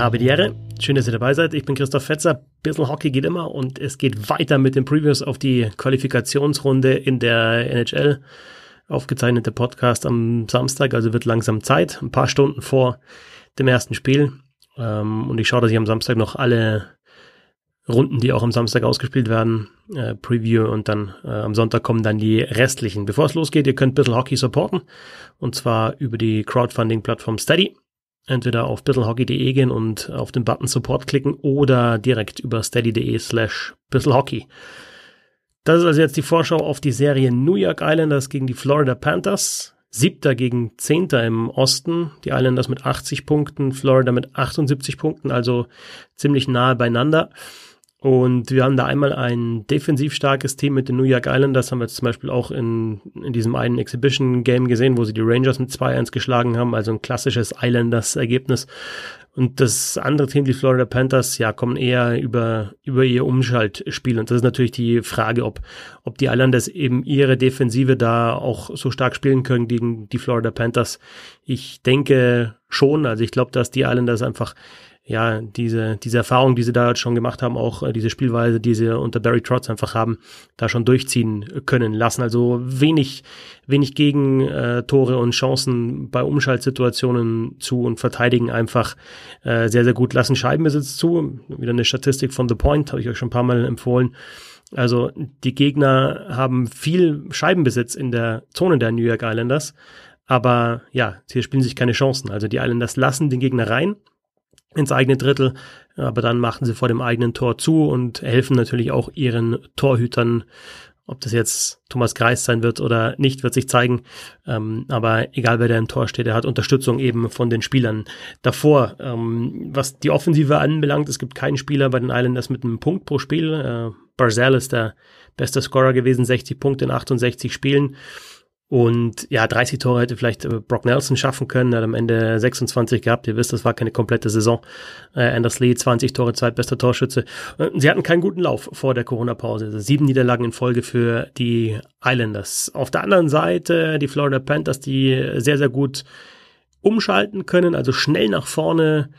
Habe die Ehre. Schön, dass ihr dabei seid. Ich bin Christoph Fetzer. Bissl Hockey geht immer und es geht weiter mit den Previews auf die Qualifikationsrunde in der NHL. Aufgezeichnete Podcast am Samstag, also wird langsam Zeit. Ein paar Stunden vor dem ersten Spiel. Ähm, und ich schaue, dass ich am Samstag noch alle Runden, die auch am Samstag ausgespielt werden, äh, Preview und dann äh, am Sonntag kommen dann die restlichen. Bevor es losgeht, ihr könnt Bissl Hockey supporten und zwar über die Crowdfunding-Plattform Steady entweder auf bisselhockey.de gehen und auf den Button Support klicken oder direkt über steady.de slash bisselhockey. Das ist also jetzt die Vorschau auf die Serie New York Islanders gegen die Florida Panthers. Siebter gegen Zehnter im Osten. Die Islanders mit 80 Punkten, Florida mit 78 Punkten, also ziemlich nahe beieinander. Und wir haben da einmal ein defensiv starkes Team mit den New York Islanders, haben wir jetzt zum Beispiel auch in, in diesem einen Exhibition-Game gesehen, wo sie die Rangers mit 2-1 geschlagen haben, also ein klassisches Islanders-Ergebnis. Und das andere Team, die Florida Panthers, ja, kommen eher über, über ihr Umschaltspiel. Und das ist natürlich die Frage, ob, ob die Islanders eben ihre Defensive da auch so stark spielen können gegen die Florida Panthers. Ich denke schon. Also ich glaube, dass die Islanders einfach ja, diese, diese Erfahrung, die sie da schon gemacht haben, auch äh, diese Spielweise, die sie unter Barry Trotz einfach haben, da schon durchziehen können lassen. Also wenig, wenig Gegentore und Chancen bei Umschaltsituationen zu und verteidigen einfach äh, sehr, sehr gut, lassen Scheibenbesitz zu. Wieder eine Statistik von The Point, habe ich euch schon ein paar Mal empfohlen. Also die Gegner haben viel Scheibenbesitz in der Zone der New York Islanders, aber ja, hier spielen sich keine Chancen. Also die Islanders lassen den Gegner rein ins eigene Drittel, aber dann machen sie vor dem eigenen Tor zu und helfen natürlich auch ihren Torhütern. Ob das jetzt Thomas Greis sein wird oder nicht, wird sich zeigen. Ähm, aber egal wer da im Tor steht, er hat Unterstützung eben von den Spielern davor. Ähm, was die Offensive anbelangt, es gibt keinen Spieler bei den Islanders mit einem Punkt pro Spiel. Äh, Barzell ist der beste Scorer gewesen, 60 Punkte in 68 Spielen. Und ja, 30 Tore hätte vielleicht äh, Brock Nelson schaffen können, hat am Ende 26 gehabt. Ihr wisst, das war keine komplette Saison. Äh, Anders Lee, 20 Tore, zweitbester Torschütze. Sie hatten keinen guten Lauf vor der Corona-Pause. Also sieben Niederlagen in Folge für die Islanders. Auf der anderen Seite die Florida Panthers, die sehr, sehr gut umschalten können, also schnell nach vorne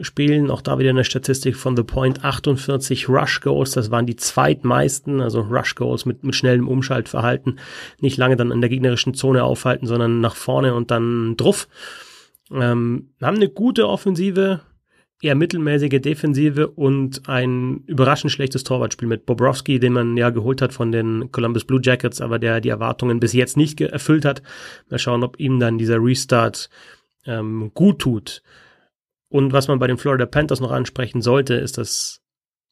spielen. Auch da wieder eine Statistik von The Point. 48 Rush Goals, das waren die zweitmeisten, also Rush Goals mit, mit schnellem Umschaltverhalten. Nicht lange dann in der gegnerischen Zone aufhalten, sondern nach vorne und dann drauf. Ähm, haben eine gute Offensive, eher mittelmäßige Defensive und ein überraschend schlechtes Torwartspiel mit Bobrowski, den man ja geholt hat von den Columbus Blue Jackets, aber der die Erwartungen bis jetzt nicht erfüllt hat. Mal schauen, ob ihm dann dieser Restart ähm, gut tut. Und was man bei den Florida Panthers noch ansprechen sollte, ist das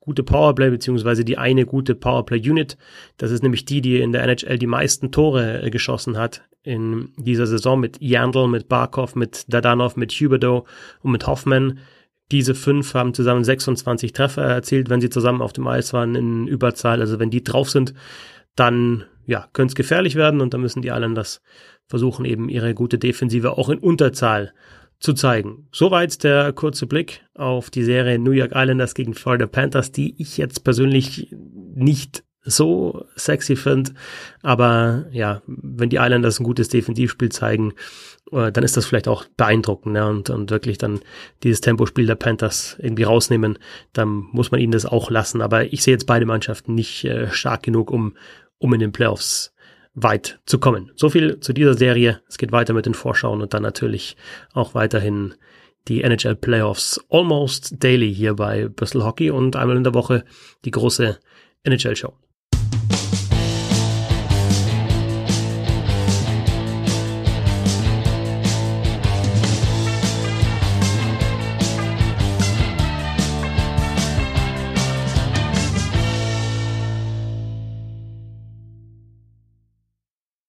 gute Powerplay, beziehungsweise die eine gute Powerplay-Unit. Das ist nämlich die, die in der NHL die meisten Tore äh, geschossen hat in dieser Saison mit Yandel, mit Barkov, mit Dadanov, mit Huberdeau und mit Hoffman. Diese fünf haben zusammen 26 Treffer erzielt, wenn sie zusammen auf dem Eis waren in Überzahl. Also wenn die drauf sind, dann ja, könnte es gefährlich werden und dann müssen die Islanders versuchen, eben ihre gute Defensive auch in Unterzahl zu zeigen. Soweit der kurze Blick auf die Serie New York Islanders gegen Florida Panthers, die ich jetzt persönlich nicht so sexy finde. Aber ja, wenn die Islanders ein gutes Defensivspiel zeigen, äh, dann ist das vielleicht auch beeindruckend ne? und, und wirklich dann dieses Tempospiel der Panthers irgendwie rausnehmen, dann muss man ihnen das auch lassen. Aber ich sehe jetzt beide Mannschaften nicht äh, stark genug, um, um in den Playoffs weit zu kommen. So viel zu dieser Serie. Es geht weiter mit den Vorschauen und dann natürlich auch weiterhin die NHL Playoffs almost daily hier bei Bristol Hockey und einmal in der Woche die große NHL Show.